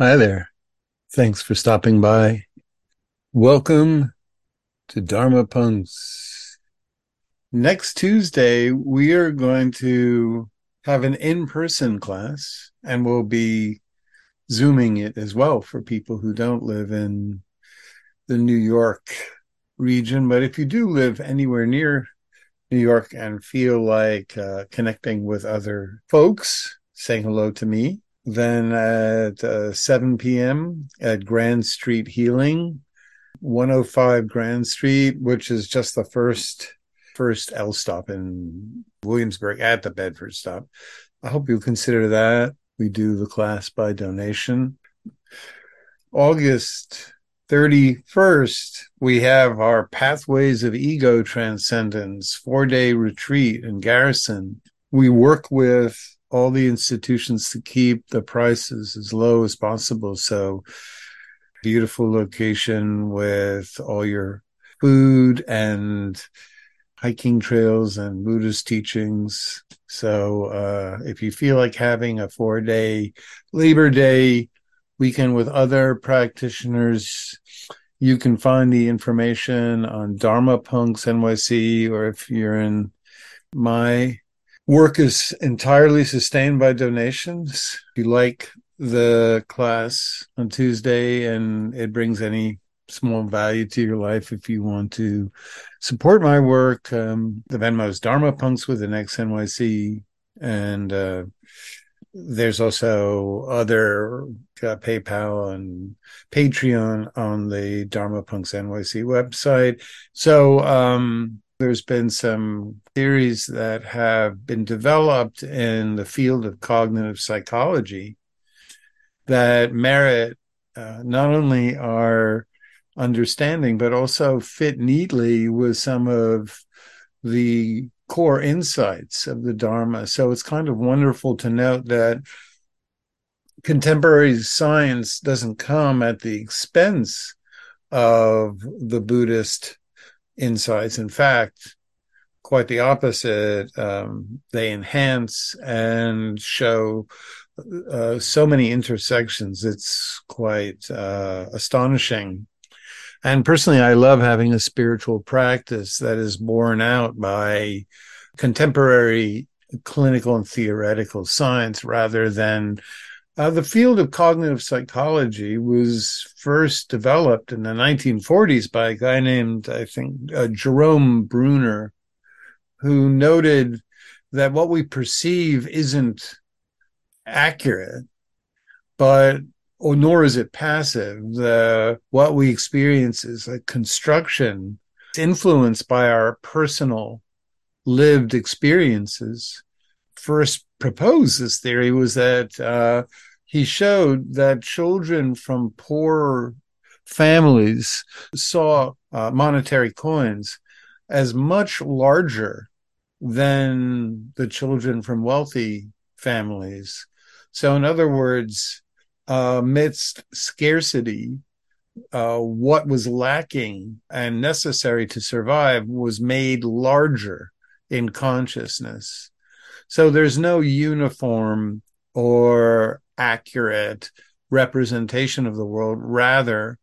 Hi there. Thanks for stopping by. Welcome to Dharma Punx. Next Tuesday, we are going to have an in person class and we'll be zooming it as well for people who don't live in the New York region. But if you do live anywhere near New York and feel like uh, connecting with other folks, saying hello to me, then at uh, 7 p.m. at Grand Street Healing, 105 Grand Street, which is just the first first L stop in Williamsburg at the Bedford stop. I hope you'll consider that. We do the class by donation. August 31st, we have our Pathways of Ego Transcendence four day retreat in Garrison. We work with all the institutions to keep the prices as low as possible. So, beautiful location with all your food and hiking trails and Buddhist teachings. So, uh, if you feel like having a four day Labor Day weekend with other practitioners, you can find the information on Dharma Punx NYC, or if you're in my work is entirely sustained by donations. If you like the class on Tuesday and it brings any small value to your life, if you want to support my work, um, the Venmo is Dharma Punx with an X NYC. And uh, there's also other uh, PayPal and Patreon on the Dharma Punx NYC website. So, um, there's been some theories that have been developed in the field of cognitive psychology that merit uh, not only our understanding, but also fit neatly with some of the core insights of the Dharma. So it's kind of wonderful to note that contemporary science doesn't come at the expense of the Buddhist insights. In fact, quite the opposite. Um, they enhance and show uh, so many intersections. It's quite uh, astonishing. And personally, I love having a spiritual practice that is borne out by contemporary clinical and theoretical science rather than uh, the field of cognitive psychology was first developed in the 1940s by a guy named, I think, uh, Jerome Bruner, who noted that what we perceive isn't accurate, but or nor is it passive. The what we experience is a construction influenced by our personal lived experiences. First proposed this theory was that uh, he showed that children from poor families saw uh, monetary coins as much larger than the children from wealthy families. So, in other words, uh, amidst scarcity, uh, what was lacking and necessary to survive was made larger in consciousness. So, there's no uniform or accurate representation of the world. Rather,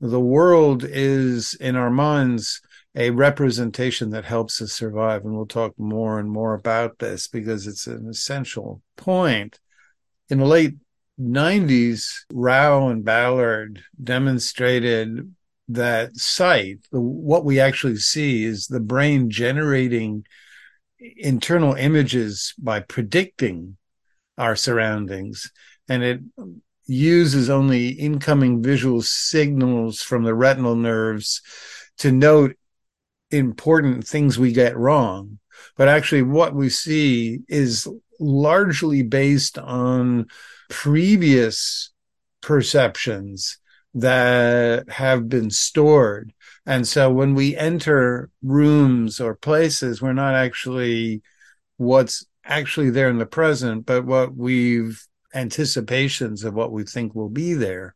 the world is in our minds a representation that helps us survive. And we'll talk more and more about this because it's an essential point. In the late 90s, Rao and Ballard demonstrated that sight, what we actually see is the brain generating internal images by predicting our surroundings and it uses only incoming visual signals from the retinal nerves to note important things we get wrong. But actually, what we see is largely based on previous perceptions that have been stored. And so when we enter rooms or places, we're not actually what's actually there in the present, but what we've anticipations of what we think will be there.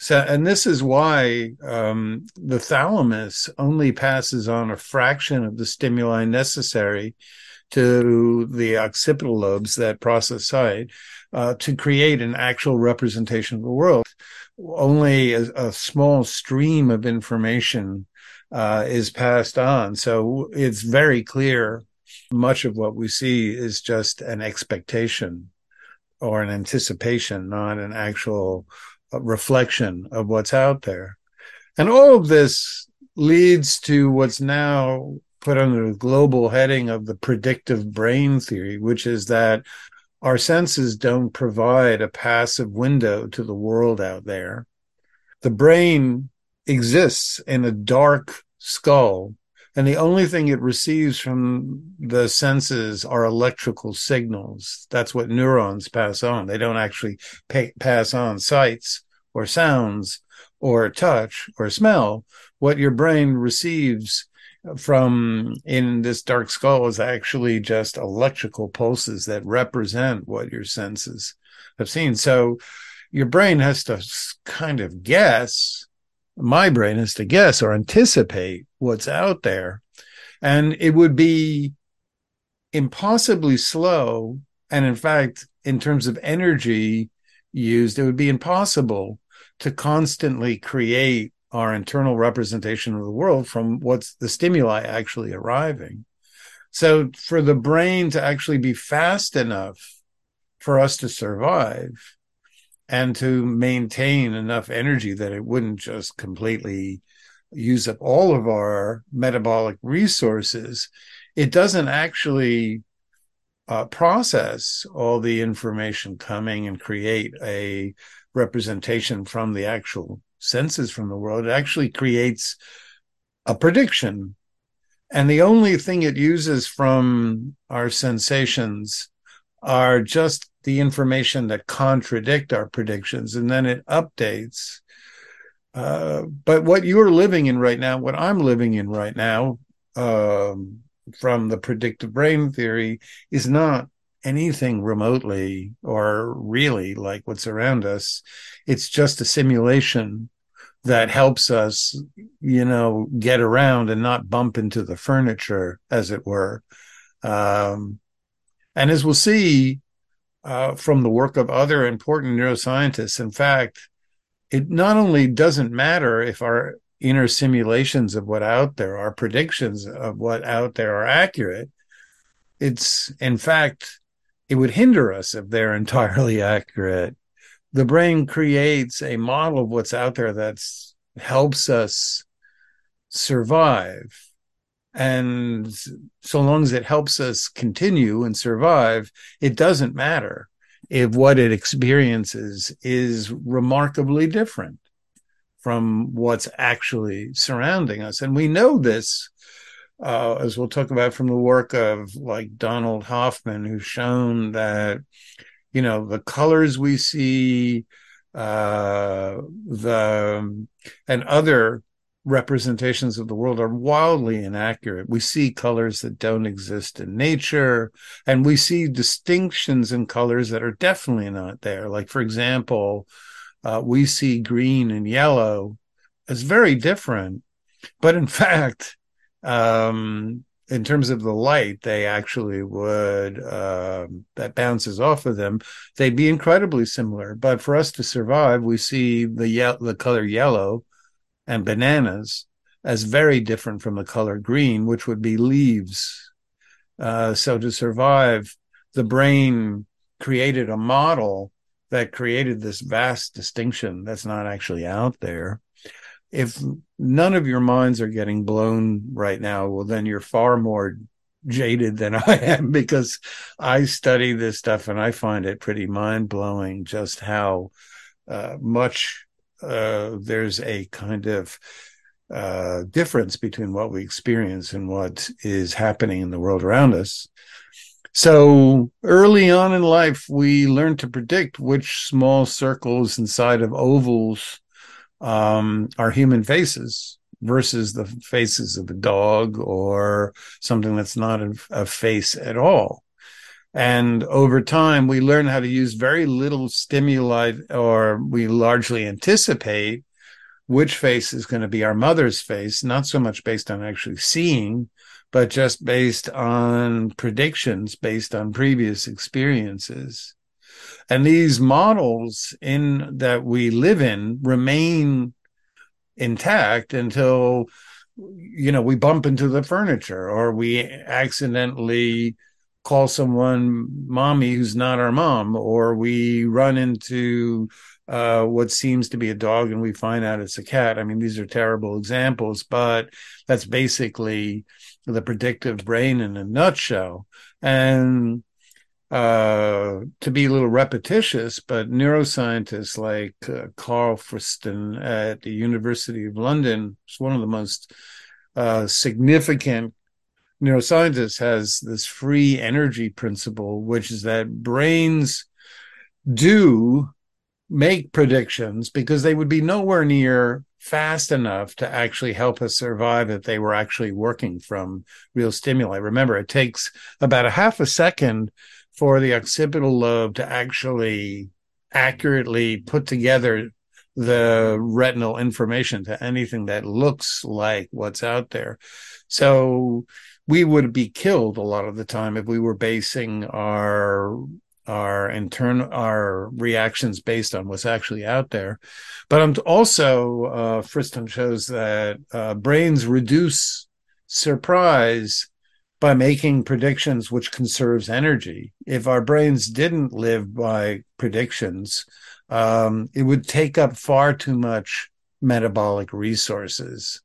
So, and this is why um, the thalamus only passes on a fraction of the stimuli necessary to the occipital lobes that process sight. uh, to create an actual representation of the world. Only a, a small stream of information uh, is passed on. So it's very clear much of what we see is just an expectation or an anticipation, not an actual uh, reflection of what's out there. And all of this leads to what's now put under the global heading of the predictive brain theory, which is that our senses don't provide a passive window to the world out there. The brain exists in a dark skull and the only thing it receives from the senses are electrical signals. That's what neurons pass on. They don't actually pay, pass on sights or sounds or touch or smell. What your brain receives from in this dark skull is actually just electrical pulses that represent what your senses have seen. So your brain has to kind of guess my brain has to guess or anticipate what's out there. And it would be impossibly slow. And in fact, in terms of energy used, it would be impossible to constantly create our internal representation of the world from what's the stimuli actually arriving. So for the brain to actually be fast enough for us to survive, and to maintain enough energy that it wouldn't just completely use up all of our metabolic resources, it doesn't actually uh, process all the information coming and create a representation from the actual senses from the world. It actually creates a prediction. And the only thing it uses from our sensations are just the information that contradict our predictions and then it updates. Uh, but what you're living in right now, what I'm living in right now, um, from the predictive brain theory, is not anything remotely or really like what's around us. It's just a simulation that helps us, you know, get around and not bump into the furniture, as it were. Um, and as we'll see, uh, from the work of other important neuroscientists. In fact, it not only doesn't matter if our inner simulations of what out there, our predictions of what out there are accurate. It's, in fact, it would hinder us if they're entirely accurate. The brain creates a model of what's out there that helps us survive and so long as it helps us continue and survive, it doesn't matter if what it experiences is remarkably different from what's actually surrounding us. And we know this, uh, as we'll talk about from the work of like Donald Hoffman, who's shown that, you know, the colors we see, uh, the, and other representations of the world are wildly inaccurate. We see colors that don't exist in nature, and we see distinctions in colors that are definitely not there. Like, for example, uh, we see green and yellow as very different, but in fact, um, in terms of the light, they actually would uh, that bounces off of them. They'd be incredibly similar, but for us to survive, we see the ye- the color yellow and bananas as very different from the color green, which would be leaves. Uh, so to survive, the brain created a model that created this vast distinction that's not actually out there. If none of your minds are getting blown right now, well, then you're far more jaded than I am because I study this stuff and I find it pretty mind blowing just how uh, much uh, there's a kind of uh, difference between what we experience and what is happening in the world around us. So early on in life, we learn to predict which small circles inside of ovals um, are human faces versus the faces of a dog or something that's not a, a face at all. And over time, we learn how to use very little stimuli, or we largely anticipate which face is going to be our mother's face, not so much based on actually seeing, but just based on predictions based on previous experiences. And these models in that we live in remain intact until you know we bump into the furniture or we accidentally call someone mommy who's not our mom or we run into uh, what seems to be a dog and we find out it's a cat. I mean these are terrible examples but that's basically the predictive brain in a nutshell. And uh, to be a little repetitious, but neuroscientists like uh, Carl Friston at the University of London is one of the most uh, significant neuroscientists, has this free energy principle, which is that brains do make predictions because they would be nowhere near fast enough to actually help us survive if they were actually working from real stimuli. Remember, it takes about a half a second for the occipital lobe to actually accurately put together the retinal information to anything that looks like what's out there. So we would be killed a lot of the time if we were basing our our internal our reactions based on what's actually out there. But I'm also uh, Friston shows that uh, brains reduce surprise by making predictions which conserves energy. If our brains didn't live by predictions, um, it would take up far too much metabolic resources.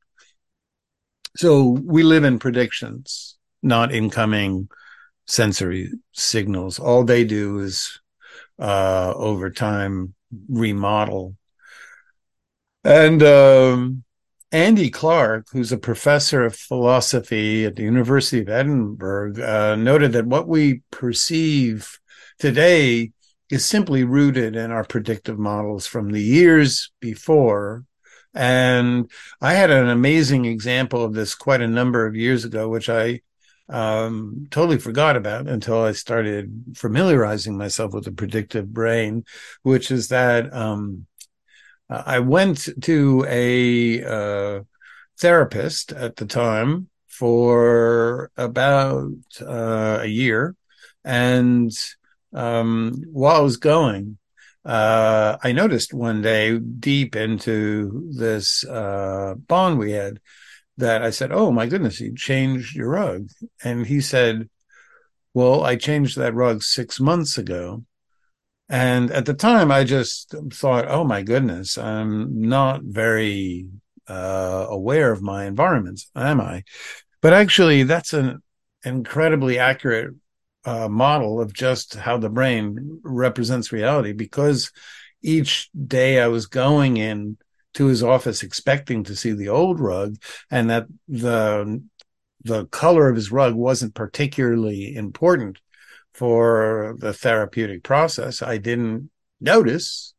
So we live in predictions, not incoming sensory signals. All they do is uh, over time remodel. And um, Andy Clark, who's a professor of philosophy at the University of Edinburgh, uh, noted that what we perceive today is simply rooted in our predictive models from the years before. And I had an amazing example of this quite a number of years ago, which I um, totally forgot about until I started familiarizing myself with the predictive brain, which is that um, I went to a uh, therapist at the time for about uh, a year. And um, while I was going, uh, I noticed one day deep into this uh, bond we had that I said, Oh my goodness, you changed your rug. And he said, Well, I changed that rug six months ago. And at the time, I just thought, oh my goodness, I'm not very uh, aware of my environments, am I? But actually, that's an incredibly accurate uh, model of just how the brain represents reality because each day I was going in to his office expecting to see the old rug and that the the color of his rug wasn't particularly important for the therapeutic process, I didn't notice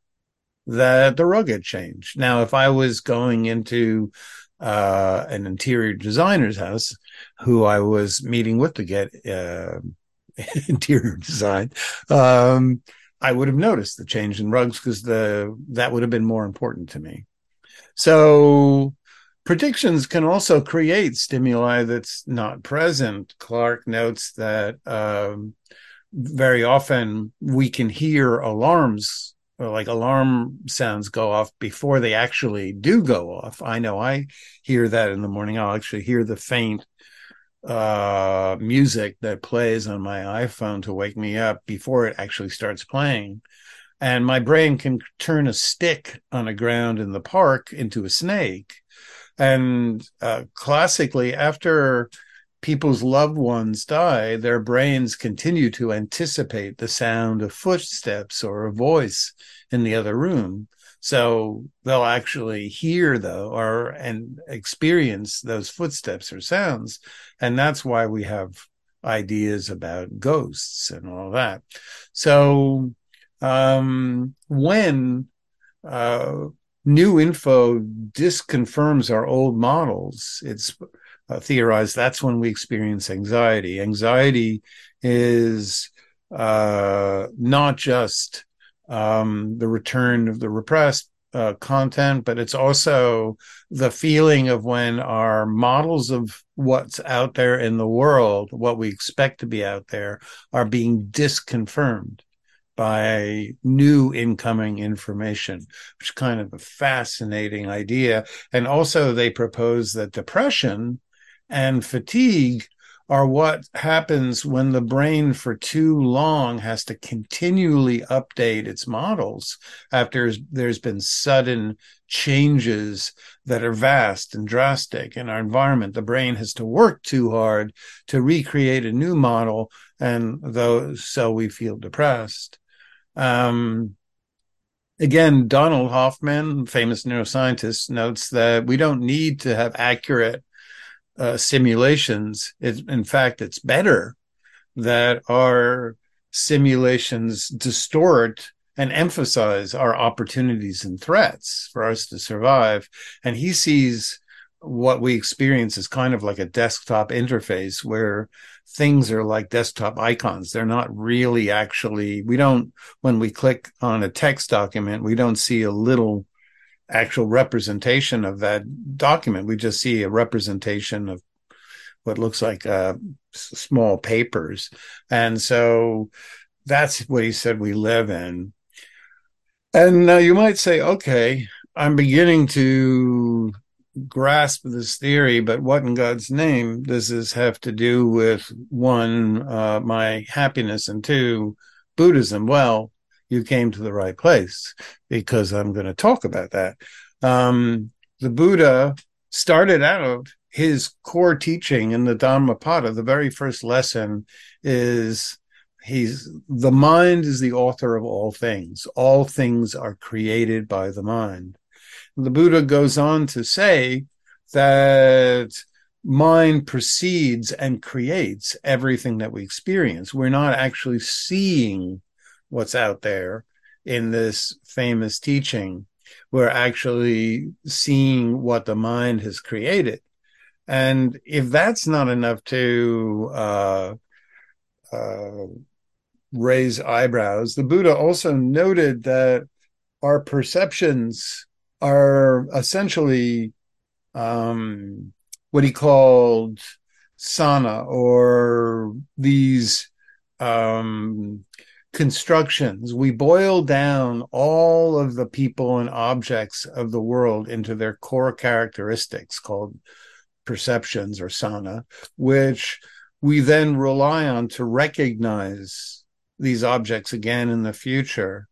that the rug had changed. Now, if I was going into uh, an interior designer's house, who I was meeting with to get uh, interior design, um, I would have noticed the change in rugs because the that would have been more important to me. So predictions can also create stimuli that's not present. Clark notes that um, very often we can hear alarms like alarm sounds go off before they actually do go off. I know I hear that in the morning. I'll actually hear the faint uh, music that plays on my iPhone to wake me up before it actually starts playing. And my brain can turn a stick on a ground in the park into a snake. And uh, classically, after people's loved ones die, their brains continue to anticipate the sound of footsteps or a voice in the other room. So they'll actually hear though or and experience those footsteps or sounds. And that's why we have ideas about ghosts and all that. So um, when uh, new info disconfirms our old models, it's uh, theorized that's when we experience anxiety. Anxiety is uh, not just um, the return of the repressed uh, content, but it's also the feeling of when our models of what's out there in the world, what we expect to be out there, are being disconfirmed. by new incoming information, which is kind of a fascinating idea. And also, they propose that depression and fatigue are what happens when the brain for too long has to continually update its models after there's been sudden changes that are vast and drastic in our environment. The brain has to work too hard to recreate a new model, and though so we feel depressed. Um, again, Donald Hoffman, famous neuroscientist, notes that we don't need to have accurate uh, simulations. It, in fact, it's better that our simulations distort and emphasize our opportunities and threats for us to survive. And he sees what we experience as kind of like a desktop interface where things are like desktop icons. They're not really actually, we don't, when we click on a text document, we don't see a little actual representation of that document. We just see a representation of what looks like uh, small papers. And so that's what he said we live in. And now you might say, okay, I'm beginning to grasp this theory, but what in God's name does this have to do with one, uh, my happiness, and two, Buddhism? Well, you came to the right place because I'm going to talk about that. Um, the Buddha started out his core teaching in the Dhammapada. The very first lesson is he's the mind is the author of all things. All things are created by the mind. The Buddha goes on to say that mind precedes and creates everything that we experience. We're not actually seeing what's out there in this famous teaching. We're actually seeing what the mind has created. And if that's not enough to uh, uh, raise eyebrows, the Buddha also noted that our perceptions are essentially um, what he called sana or these um, constructions, we boil down all of the people and objects of the world into their core characteristics called perceptions or sana, which we then rely on to recognize these objects again in the future.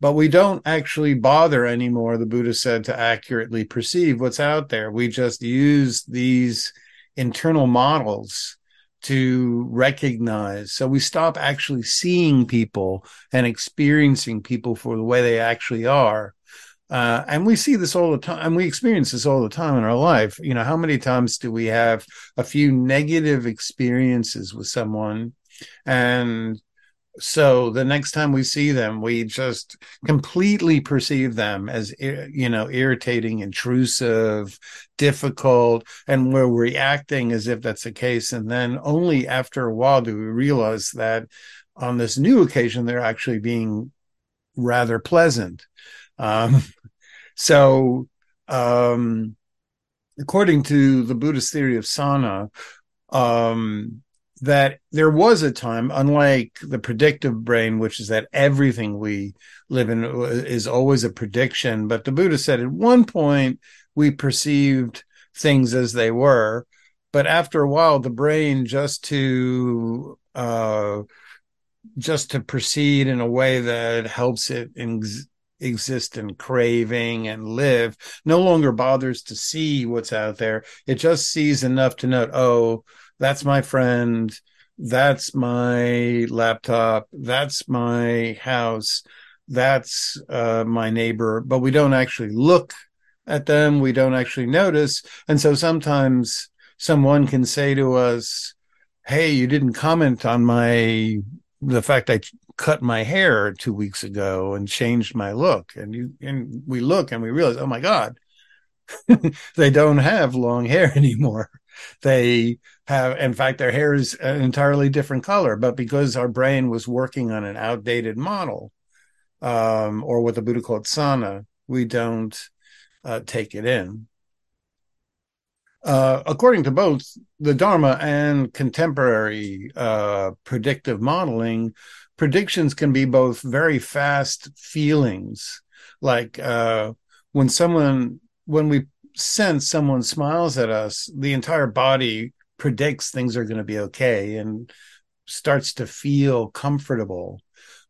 But we don't actually bother anymore, the Buddha said, to accurately perceive what's out there. We just use these internal models to recognize. So we stop actually seeing people and experiencing people for the way they actually are. Uh, and we see this all the time, and we experience this all the time in our life. You know, how many times do we have a few negative experiences with someone, and so the next time we see them we just completely perceive them as you know irritating intrusive difficult and we're reacting as if that's the case. And then only after a while do we realize that on this new occasion they're actually being rather pleasant. Um, so um, according to the buddhist theory of sana um, that there was a time, unlike the predictive brain, which is that everything we live in is always a prediction. But the Buddha said at one point we perceived things as they were, but after a while, the brain just to uh, just to proceed in a way that helps it ex- exist in craving and live no longer bothers to see what's out there. It just sees enough to note, oh that's my friend. That's my laptop. That's my house. That's uh, my neighbor. But we don't actually look at them. We don't actually notice. And so sometimes someone can say to us, Hey, you didn't comment on my, the fact I cut my hair two weeks ago and changed my look. And you, and we look and we realize, Oh my God, they don't have long hair anymore. They have, in fact, their hair is an entirely different color, but because our brain was working on an outdated model, um, or what the Buddha called sana, we don't uh, take it in. Uh, according to both the Dharma and contemporary uh, predictive modeling, predictions can be both very fast feelings, like uh, when someone, when we sense someone smiles at us, the entire body predicts things are going to be okay and starts to feel comfortable.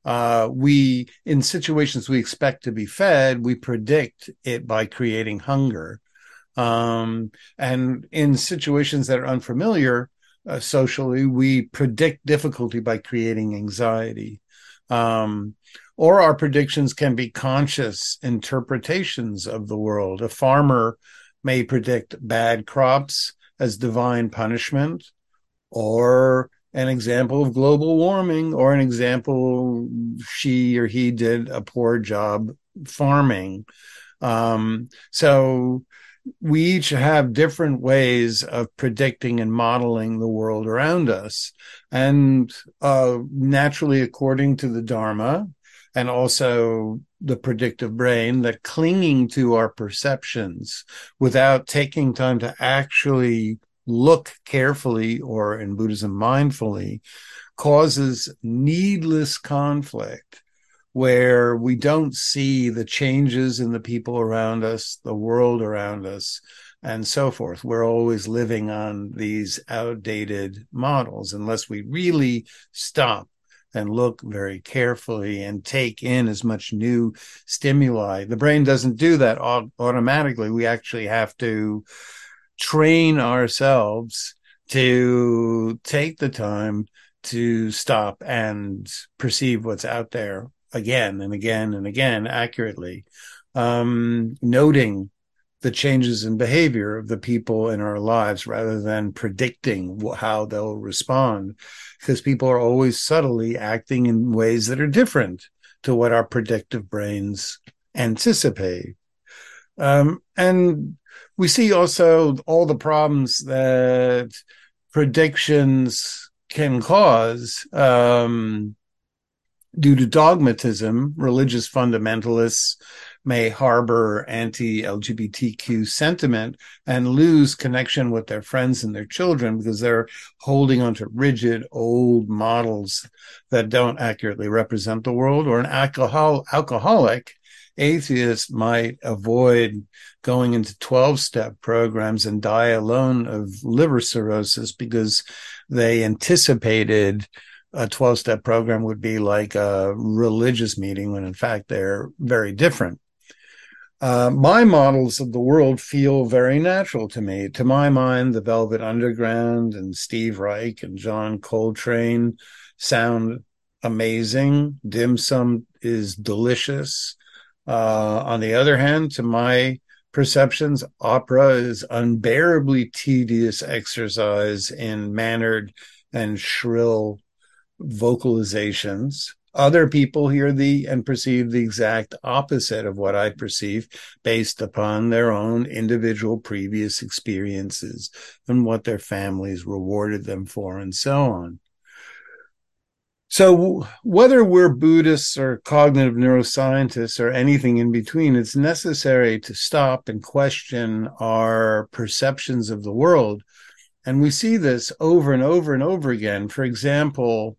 Uh, we, in situations we expect to be fed, we predict it by creating hunger. Um, and in situations that are unfamiliar uh, socially, we predict difficulty by creating anxiety. Um, or our predictions can be conscious interpretations of the world. A farmer may predict bad crops as divine punishment, or an example of global warming, or an example she or he did a poor job farming. Um, so we each have different ways of predicting and modeling the world around us. And uh, naturally, according to the Dharma and also the predictive brain, that clinging to our perceptions without taking time to actually look carefully or in Buddhism mindfully causes needless conflict where we don't see the changes in the people around us, the world around us, and so forth. We're always living on these outdated models unless we really stop and look very carefully and take in as much new stimuli. The brain doesn't do that automatically. We actually have to train ourselves to take the time to stop and perceive what's out there again and again and again accurately, um, noting the changes in behavior of the people in our lives rather than predicting how they'll respond because people are always subtly acting in ways that are different to what our predictive brains anticipate. Um, and we see also all the problems that predictions can cause. Um, due to dogmatism, religious fundamentalists may harbor anti LGBTQ sentiment and lose connection with their friends and their children because they're holding onto rigid old models that don't accurately represent the world. Or an alcohol, alcoholic atheist might avoid going into 12 step programs and die alone of liver cirrhosis because they anticipated a 12 step program would be like a religious meeting when in fact they're very different. Uh, my models of the world feel very natural to me. To my mind, the Velvet Underground and Steve Reich and John Coltrane sound amazing. Dim sum is delicious. Uh, on the other hand, to my perceptions, opera is unbearably tedious exercise in mannered and shrill vocalizations. Other people hear the and perceive the exact opposite of what I perceive based upon their own individual previous experiences and what their families rewarded them for and so on. So, whether we're Buddhists or cognitive neuroscientists or anything in between, it's necessary to stop and question our perceptions of the world. And we see this over and over and over again. For example,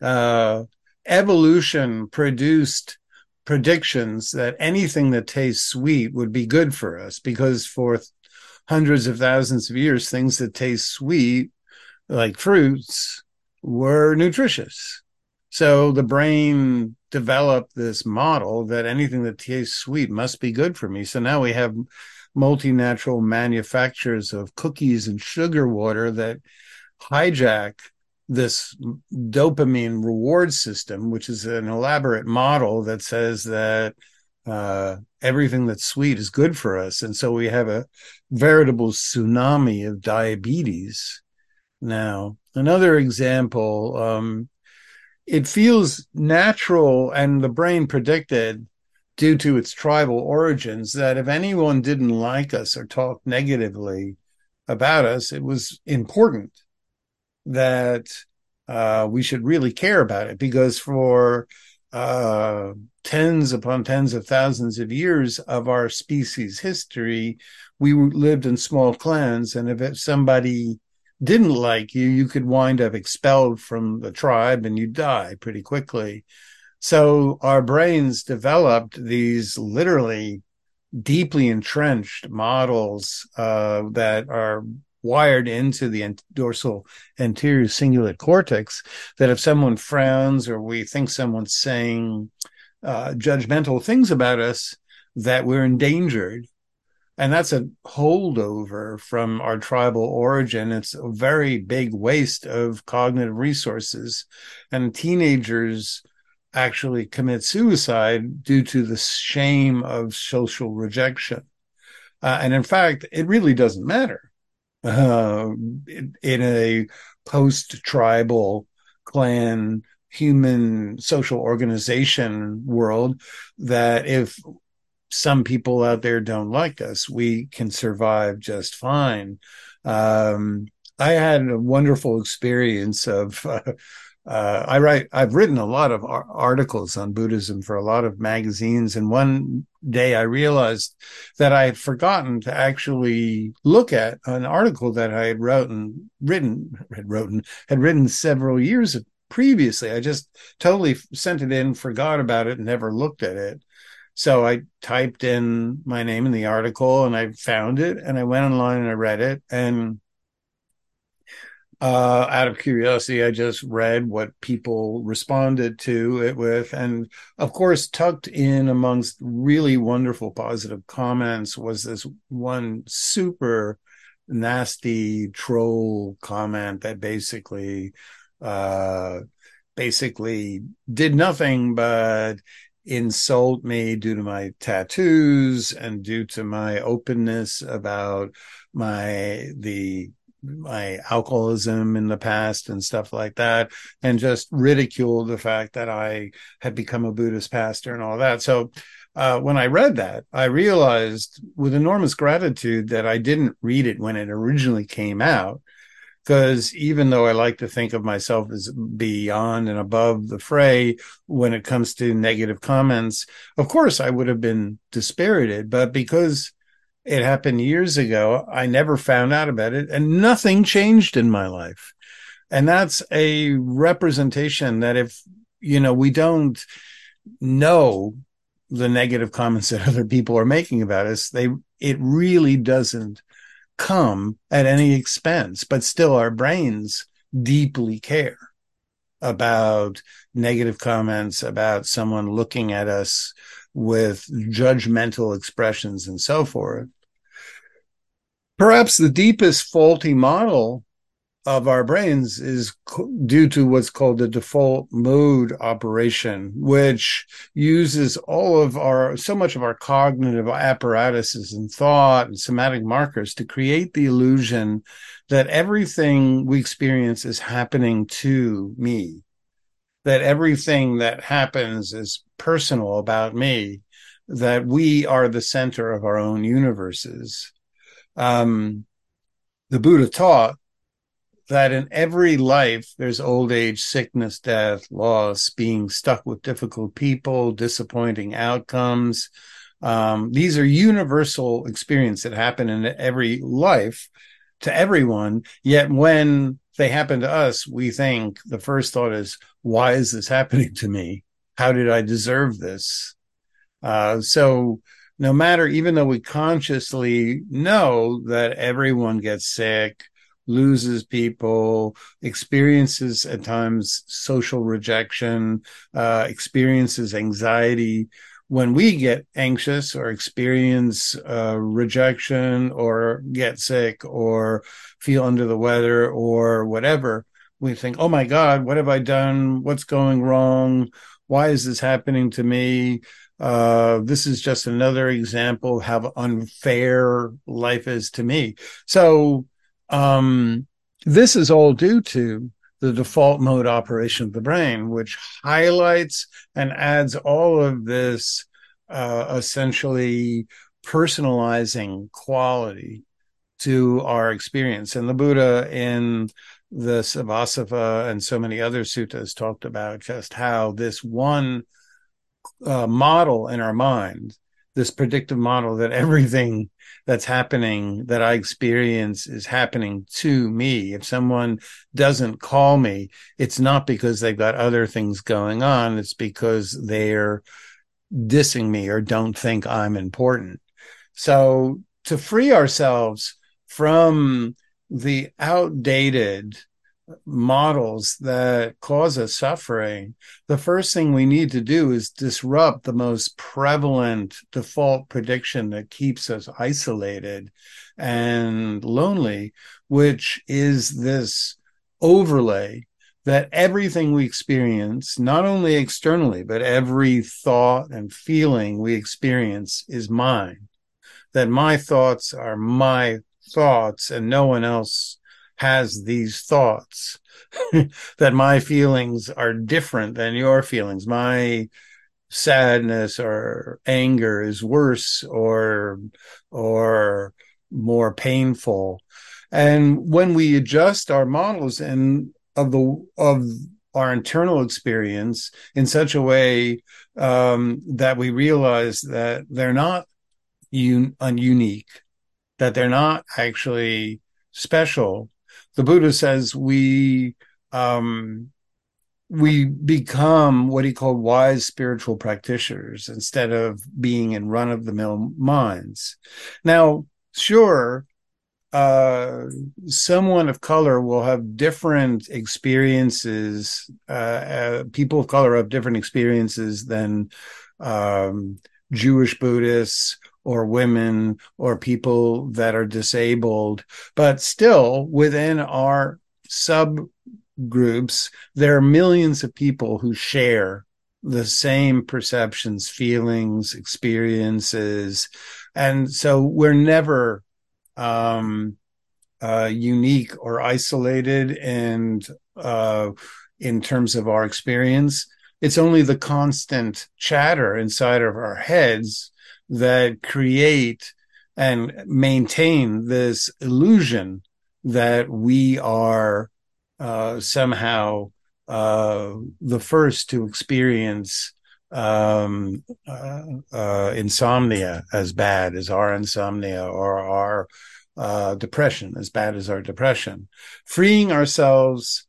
uh, evolution produced predictions that anything that tastes sweet would be good for us because for th- hundreds of thousands of years, things that taste sweet, like fruits, were nutritious. So the brain developed this model that anything that tastes sweet must be good for me. So now we have multinational manufacturers of cookies and sugar water that hijack this dopamine reward system, which is an elaborate model that says that uh, everything that's sweet is good for us. And so we have a veritable tsunami of diabetes now. Another example, um, it feels natural and the brain predicted due to its tribal origins that if anyone didn't like us or talk negatively about us, it was important that uh, we should really care about it because for uh, tens upon tens of thousands of years of our species history, we lived in small clans. And if somebody didn't like you, you could wind up expelled from the tribe and you die pretty quickly. So our brains developed these literally deeply entrenched models uh, that are wired into the dorsal anterior cingulate cortex that if someone frowns or we think someone's saying uh, judgmental things about us that we're endangered. And that's a holdover from our tribal origin. It's a very big waste of cognitive resources. And teenagers actually commit suicide due to the shame of social rejection. Uh, and in fact, it really doesn't matter uh, in, a post tribal clan human social organization world that if some people out there don't like us, we can survive just fine. Um, I had a wonderful experience of uh, uh, I write, I've written a lot of articles on Buddhism for a lot of magazines. And one day I realized that I had forgotten to actually look at an article that I had written, written, had written, had written several years previously. I just totally sent it in, forgot about it, and never looked at it. So I typed in my name in the article and I found it and I went online and I read it. And uh, out of curiosity, I just read what people responded to it with. And of course, tucked in amongst really wonderful positive comments was this one super nasty troll comment that basically, uh, basically did nothing but insult me due to my tattoos and due to my openness about my the my alcoholism in the past and stuff like that, and just ridicule the fact that I had become a Buddhist pastor and all that. So uh, when I read that, I realized with enormous gratitude that I didn't read it when it originally came out. Because even though I like to think of myself as beyond and above the fray when it comes to negative comments, of course I would have been dispirited. But because it happened years ago. I never found out about it and nothing changed in my life. And that's a representation that if, you know, we don't know the negative comments that other people are making about us, they, it really doesn't come at any expense, but still our brains deeply care about negative comments about someone looking at us with judgmental expressions and so forth. Perhaps the deepest faulty model of our brains is due to what's called the default mode operation, which uses all of our, so much of our cognitive apparatuses and thought and somatic markers to create the illusion that everything we experience is happening to me that everything that happens is personal about me, that we are the center of our own universes. Um, the Buddha taught that in every life there's old age, sickness, death, loss, being stuck with difficult people, disappointing outcomes. Um, these are universal experiences that happen in every life to everyone. Yet when they happen to us, we think the first thought is, why is this happening to me? How did I deserve this? Uh, so no matter, even though we consciously know that everyone gets sick, loses people, experiences at times social rejection, uh, experiences anxiety, when we get anxious or experience uh, rejection or get sick or feel under the weather or whatever, we think, oh my God, what have I done? What's going wrong? Why is this happening to me? Uh, this is just another example of how unfair life is to me. So, um, this is all due to the default mode operation of the brain, which highlights and adds all of this uh, essentially personalizing quality to our experience. And the Buddha in the Sabbasava and so many other suttas talked about just how this one uh, model in our mind, this predictive model that everything that's happening that I experience is happening to me. If someone doesn't call me, it's not because they've got other things going on. It's because they're dissing me or don't think I'm important. So to free ourselves from the outdated models that cause us suffering, the first thing we need to do is disrupt the most prevalent default prediction that keeps us isolated and lonely, which is this overlay that everything we experience, not only externally, but every thought and feeling we experience is mine. That my thoughts are my thoughts and no one else has these thoughts. That my feelings are different than your feelings. My sadness or anger is worse or or more painful. And when we adjust our models and of the of our internal experience in such a way um, that we realize that they're not un- unique, that they're not actually special, the Buddha says we um, we become what he called wise spiritual practitioners instead of being in run of the mill minds. Now, sure, uh, someone of color will have different experiences. Uh, uh, people of color have different experiences than um, Jewish Buddhists or women or people that are disabled. But still, within our subgroups, there are millions of people who share the same perceptions, feelings, experiences. And so we're never um, uh, unique or isolated and uh, in terms of our experience. It's only the constant chatter inside of our heads that create and maintain this illusion that we are uh, somehow uh, the first to experience um, uh, uh insomnia as bad as our insomnia or our uh, depression as bad as our depression. Freeing ourselves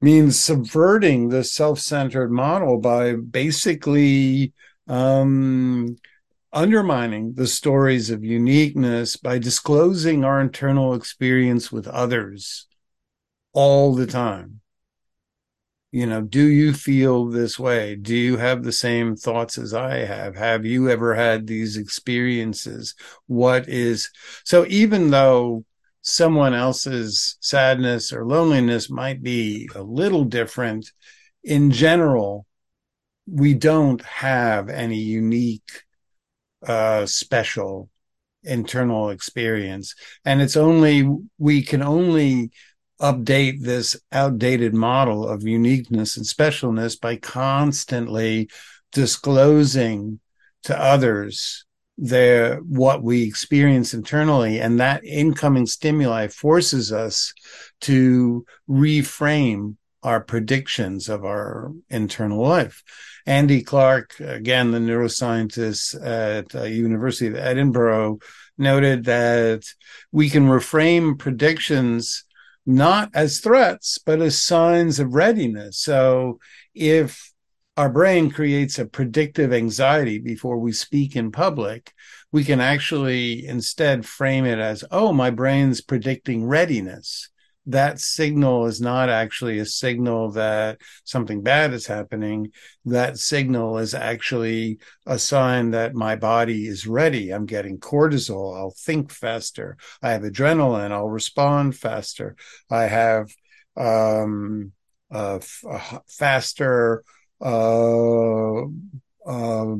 means subverting the self-centered model by basically um, undermining the stories of uniqueness by disclosing our internal experience with others all the time. You know, do you feel this way? Do you have the same thoughts as I have? Have you ever had these experiences? What is so, even though someone else's sadness or loneliness might be a little different, in general, we don't have any unique uh, special internal experience. And it's only, we can only update this outdated model of uniqueness and specialness by constantly disclosing to others their what we experience internally and that incoming stimuli forces us to reframe our predictions of our internal life Andy Clark, again, the neuroscientist at uh, University of Edinburgh, noted that we can reframe predictions not as threats, but as signs of readiness. So if our brain creates a predictive anxiety before we speak in public, we can actually instead frame it as, oh, my brain's predicting readiness that signal is not actually a signal that something bad is happening. That signal is actually a sign that my body is ready. I'm getting cortisol. I'll think faster. I have adrenaline. I'll respond faster. I have um, a, a faster uh, uh,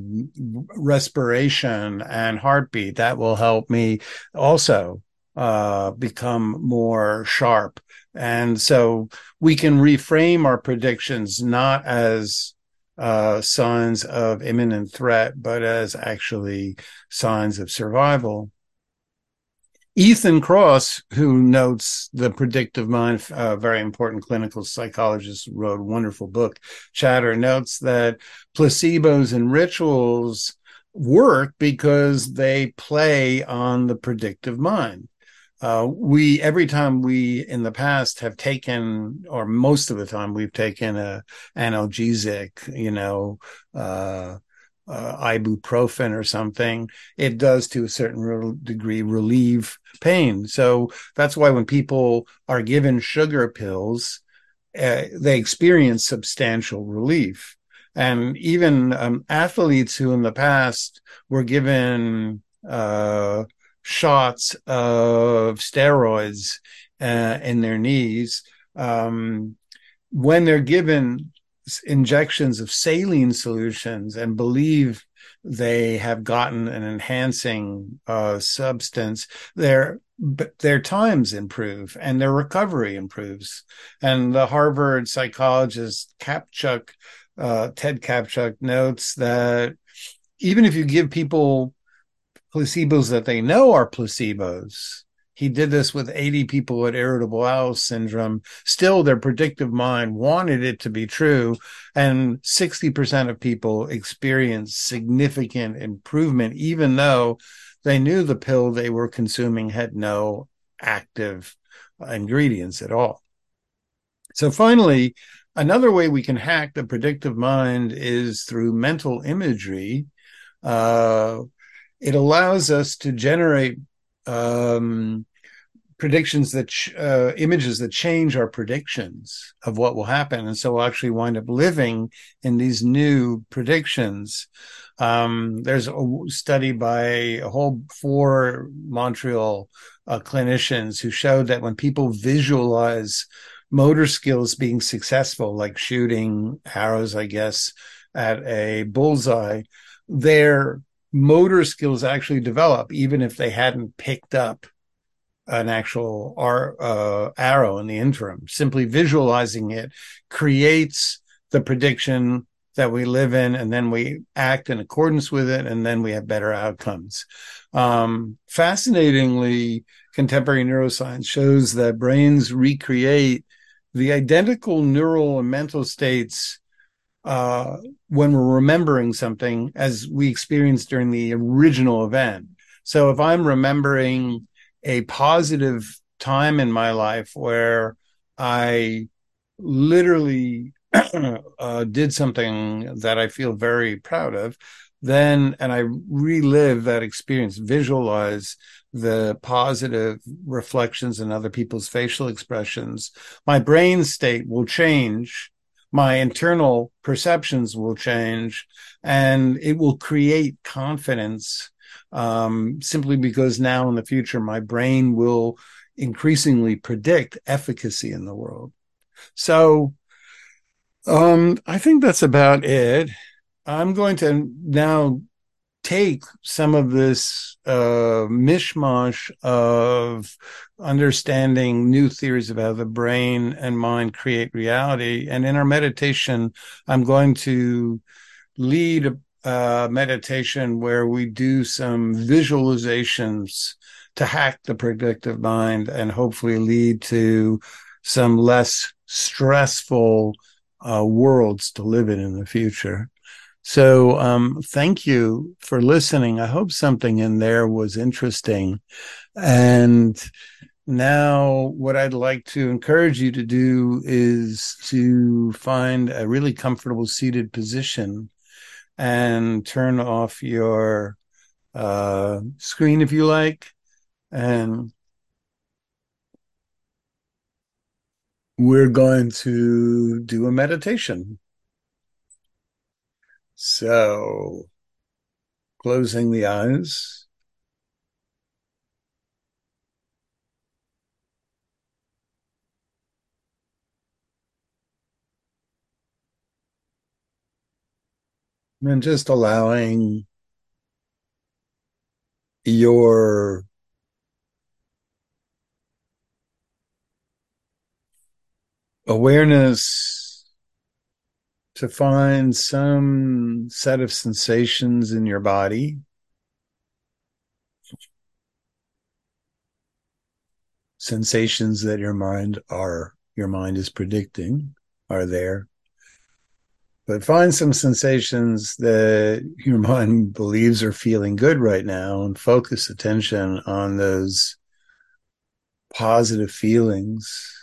respiration and heartbeat. That will help me also uh, become more sharp. And so we can reframe our predictions not as uh, signs of imminent threat, but as actually signs of survival. Ethan Kross, who notes the predictive mind, a uh, very important clinical psychologist, wrote a wonderful book, Chatter, notes that placebos and rituals work because they play on the predictive mind. Uh, we every time we in the past have taken, or most of the time we've taken a analgesic, you know, uh, uh, ibuprofen or something, it does to a certain degree relieve pain. So that's why when people are given sugar pills, uh, they experience substantial relief. And even um, athletes who in the past were given uh, shots of steroids uh, in their knees, um, when they're given injections of saline solutions and believe they have gotten an enhancing uh, substance, their their times improve and their recovery improves. And the Harvard psychologist Kaptchuk, uh, Ted Kaptchuk, notes that even if you give people placebos that they know are placebos, he did this with 80 people with irritable bowel syndrome. Still, their predictive mind wanted it to be true. And 60% of people experienced significant improvement, even though they knew the pill they were consuming had no active ingredients at all. So finally, another way we can hack the predictive mind is through mental imagery. Uh, it allows us to generate um, predictions that uh, images that change our predictions of what will happen, and so we'll actually wind up living in these new predictions. Um, there's a study by a whole four Montreal uh, clinicians who showed that when people visualize motor skills being successful, like shooting arrows, I guess, at a bullseye, their motor skills actually develop, even if they hadn't picked up an actual ar- uh, arrow in the interim. Simply visualizing it creates the prediction that we live in, and then we act in accordance with it, and then we have better outcomes. Um, fascinatingly, contemporary neuroscience shows that brains recreate the identical neural and mental states uh, when we're remembering something as we experienced during the original event. So if I'm remembering a positive time in my life where I literally uh, did something that I feel very proud of, then and I relive that experience, visualize the positive reflections in other people's facial expressions, my brain state will change my internal perceptions will change and it will create confidence um, simply because now in the future my brain will increasingly predict efficacy in the world. So um, i think that's about it. I'm going to now take some of this uh, mishmash of understanding new theories about the brain and mind create reality. And in our meditation, I'm going to lead a meditation where we do some visualizations to hack the predictive mind and hopefully lead to some less stressful uh, worlds to live in in the future. So, um, thank you for listening. I hope something in there was interesting. And now, what I'd like to encourage you to do is to find a really comfortable seated position and turn off your uh, screen if you like. And we're going to do a meditation. So, closing the eyes. And just allowing your awareness to find some set of sensations in your body. Sensations that your mind are your mind is predicting are there. but find some sensations that your mind believes are feeling good right now and focus attention on those positive feelings.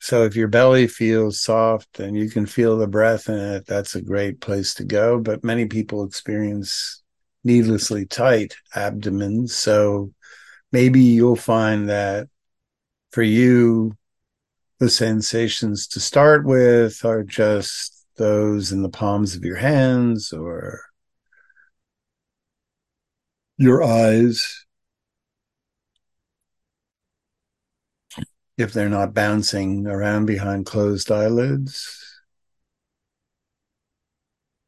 So if your belly feels soft and you can feel the breath in it, that's a great place to go. But many people experience needlessly tight abdomens. So maybe you'll find that for you, the sensations to start with are just those in the palms of your hands or your eyes. If they're not bouncing around behind closed eyelids.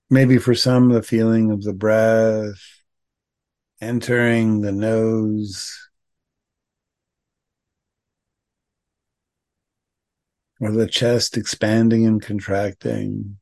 Maybe for some, the feeling of the breath entering the nose or the chest expanding and contracting.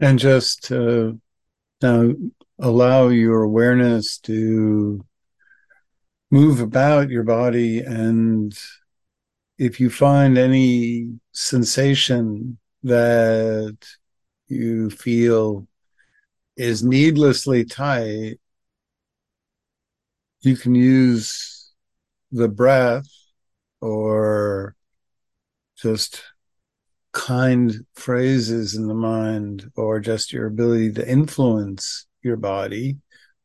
And just uh, allow your awareness to move about your body. And if you find any sensation that you feel is needlessly tight, you can use the breath or just kind phrases in the mind or just your ability to influence your body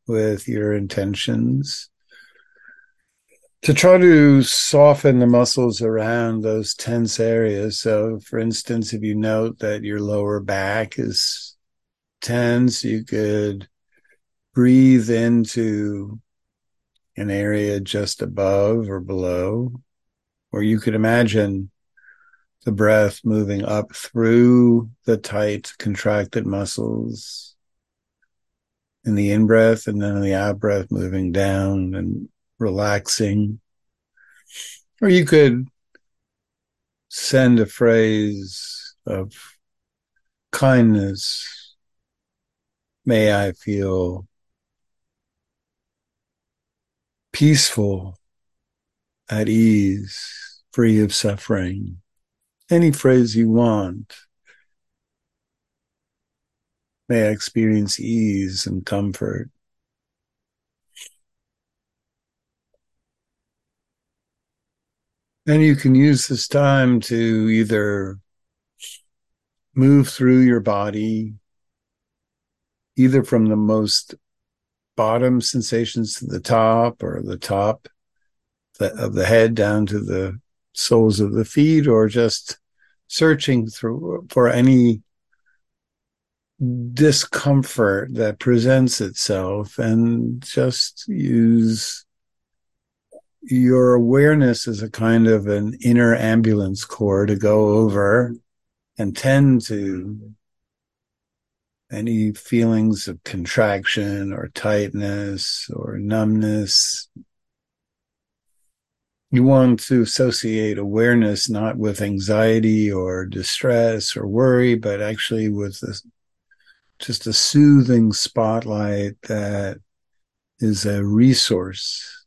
with your intentions to try to soften the muscles around those tense areas. So, for instance, if you note that your lower back is tense, you could breathe into an area just above or below, or you could imagine the breath moving up through the tight, contracted muscles in the in breath, and then in the out breath, moving down and relaxing. Or you could send a phrase of kindness. May I feel peaceful, at ease, free of suffering any phrase you want. May I experience ease and comfort. And you can use this time to either move through your body, either from the most bottom sensations to the top or the top of the head down to the soles of the feet or just searching through for any discomfort that presents itself and just use your awareness as a kind of an inner ambulance corps to go over and tend to any feelings of contraction or tightness or numbness you want to associate awareness not with anxiety or distress or worry, but actually with just a soothing spotlight that is a resource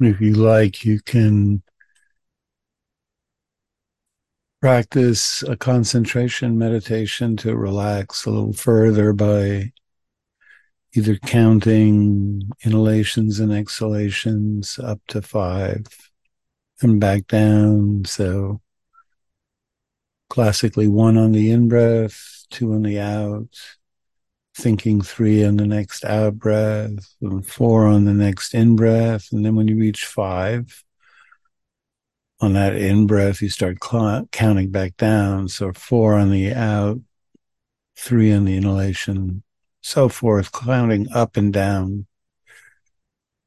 If you like, you can practice a concentration meditation to relax a little further by either counting inhalations and exhalations up to five and back down. So classically one on the in breath, two on the out, thinking three on the next out breath, and four on the next in breath. And then when you reach five, on that in breath, you start cl- counting back down. So four on the out, three on the inhalation, so forth, counting up and down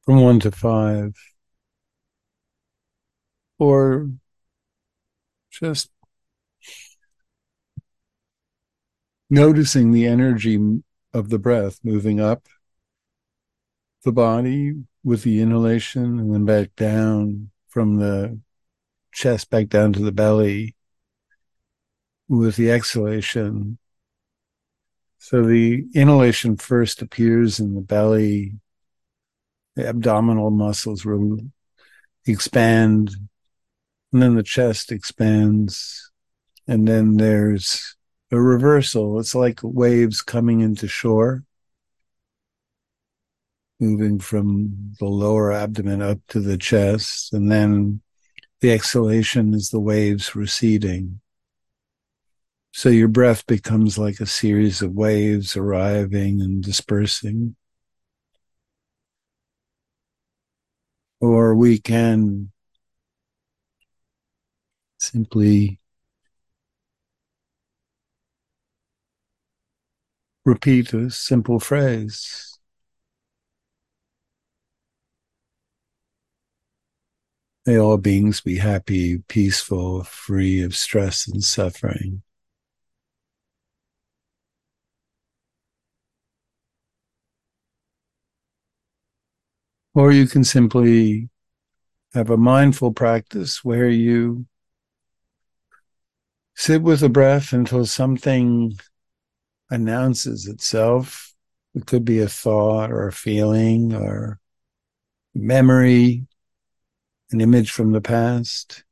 from one to five. or just noticing the energy of the breath moving up the body with the inhalation and then back down from the chest back down to the belly with the exhalation. So the inhalation first appears in the belly, the abdominal muscles will expand, and then the chest expands, and then there's a reversal. It's like waves coming into shore, moving from the lower abdomen up to the chest, and then the exhalation is the waves receding. So your breath becomes like a series of waves arriving and dispersing. Or we can simply repeat a simple phrase. May all beings be happy, peaceful, free of stress and suffering. Or you can simply have a mindful practice where you sit with the breath until something announces itself. It could be a thought or a feeling or memory, an image from the past.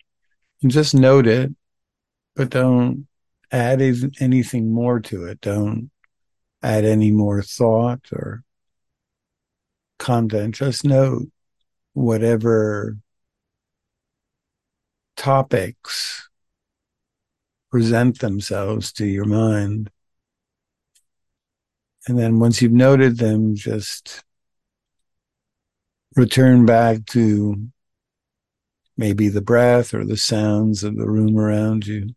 And just note it, but don't add anything more to it. Don't add any more thought or content. Just note whatever topics present themselves to your mind. And then once you've noted them, just return back to maybe the breath or the sounds of the room around you.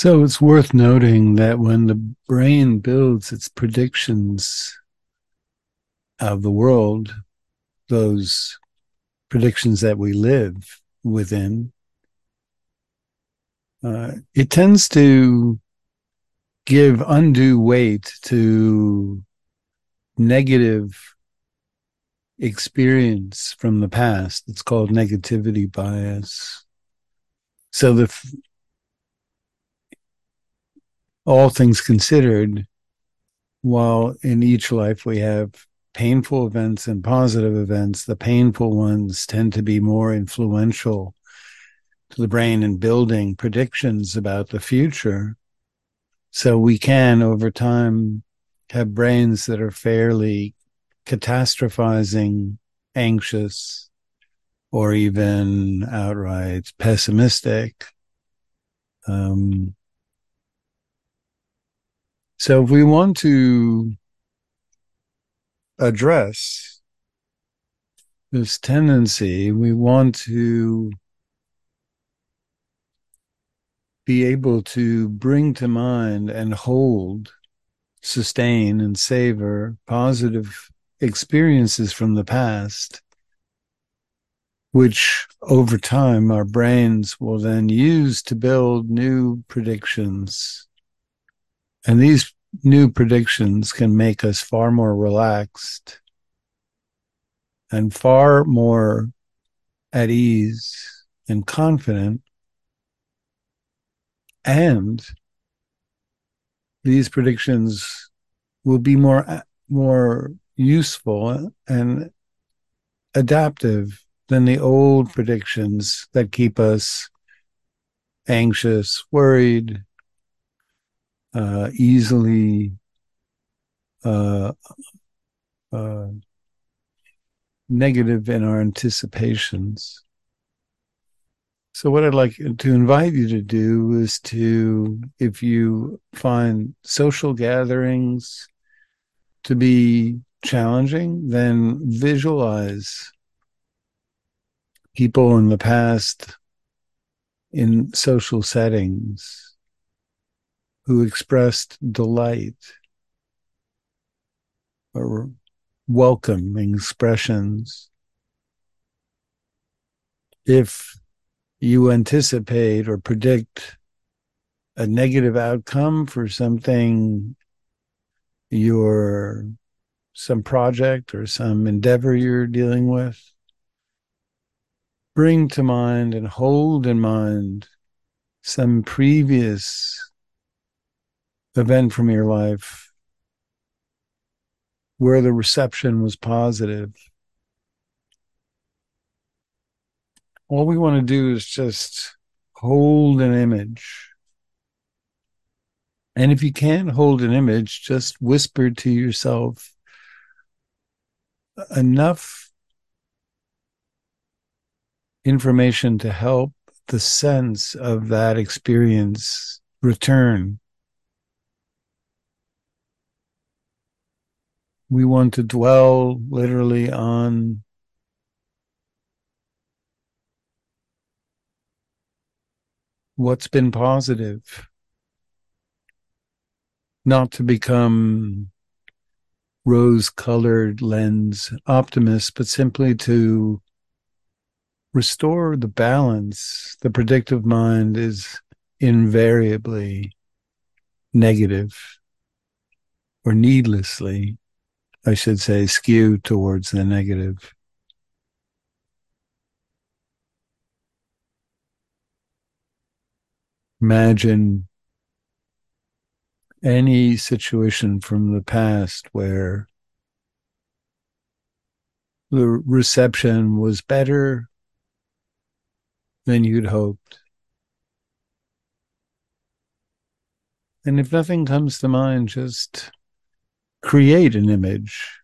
So it's worth noting that when the brain builds its predictions of the world, those predictions that we live within, uh, it tends to give undue weight to negative experience from the past. It's called negativity bias. So the all things considered, while in each life we have painful events and positive events, the painful ones tend to be more influential to the brain in building predictions about the future. So we can, over time, have brains that are fairly catastrophizing, anxious, or even outright pessimistic. Um, so if we want to address this tendency, we want to be able to bring to mind and hold, sustain, and savor positive experiences from the past, which over time our brains will then use to build new predictions and these new predictions can make us far more relaxed and far more at ease and confident. And these predictions will be more, more useful and adaptive than the old predictions that keep us anxious, worried, uh, easily uh, uh, negative in our anticipations. So, what I'd like to invite you to do is to, if you find social gatherings to be challenging, then visualize people in the past in social settings who expressed delight or welcoming expressions. If you anticipate or predict a negative outcome for something you're some project or some endeavor you're dealing with, bring to mind and hold in mind some previous event from your life where the reception was positive. All we want to do is just hold an image. And if you can't hold an image, just whisper to yourself enough information to help the sense of that experience return. We want to dwell literally on what's been positive, not to become rose colored lens optimists, but simply to restore the balance. The predictive mind is invariably negative or needlessly I should say, skew towards the negative. Imagine any situation from the past where the reception was better than you'd hoped. And if nothing comes to mind, just create an image.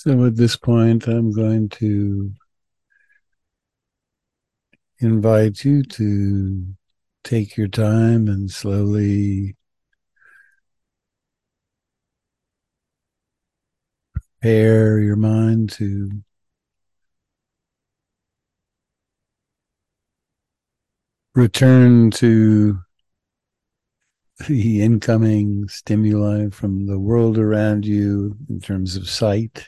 So at this point, I'm going to invite you to take your time and slowly prepare your mind to return to the incoming stimuli from the world around you in terms of sight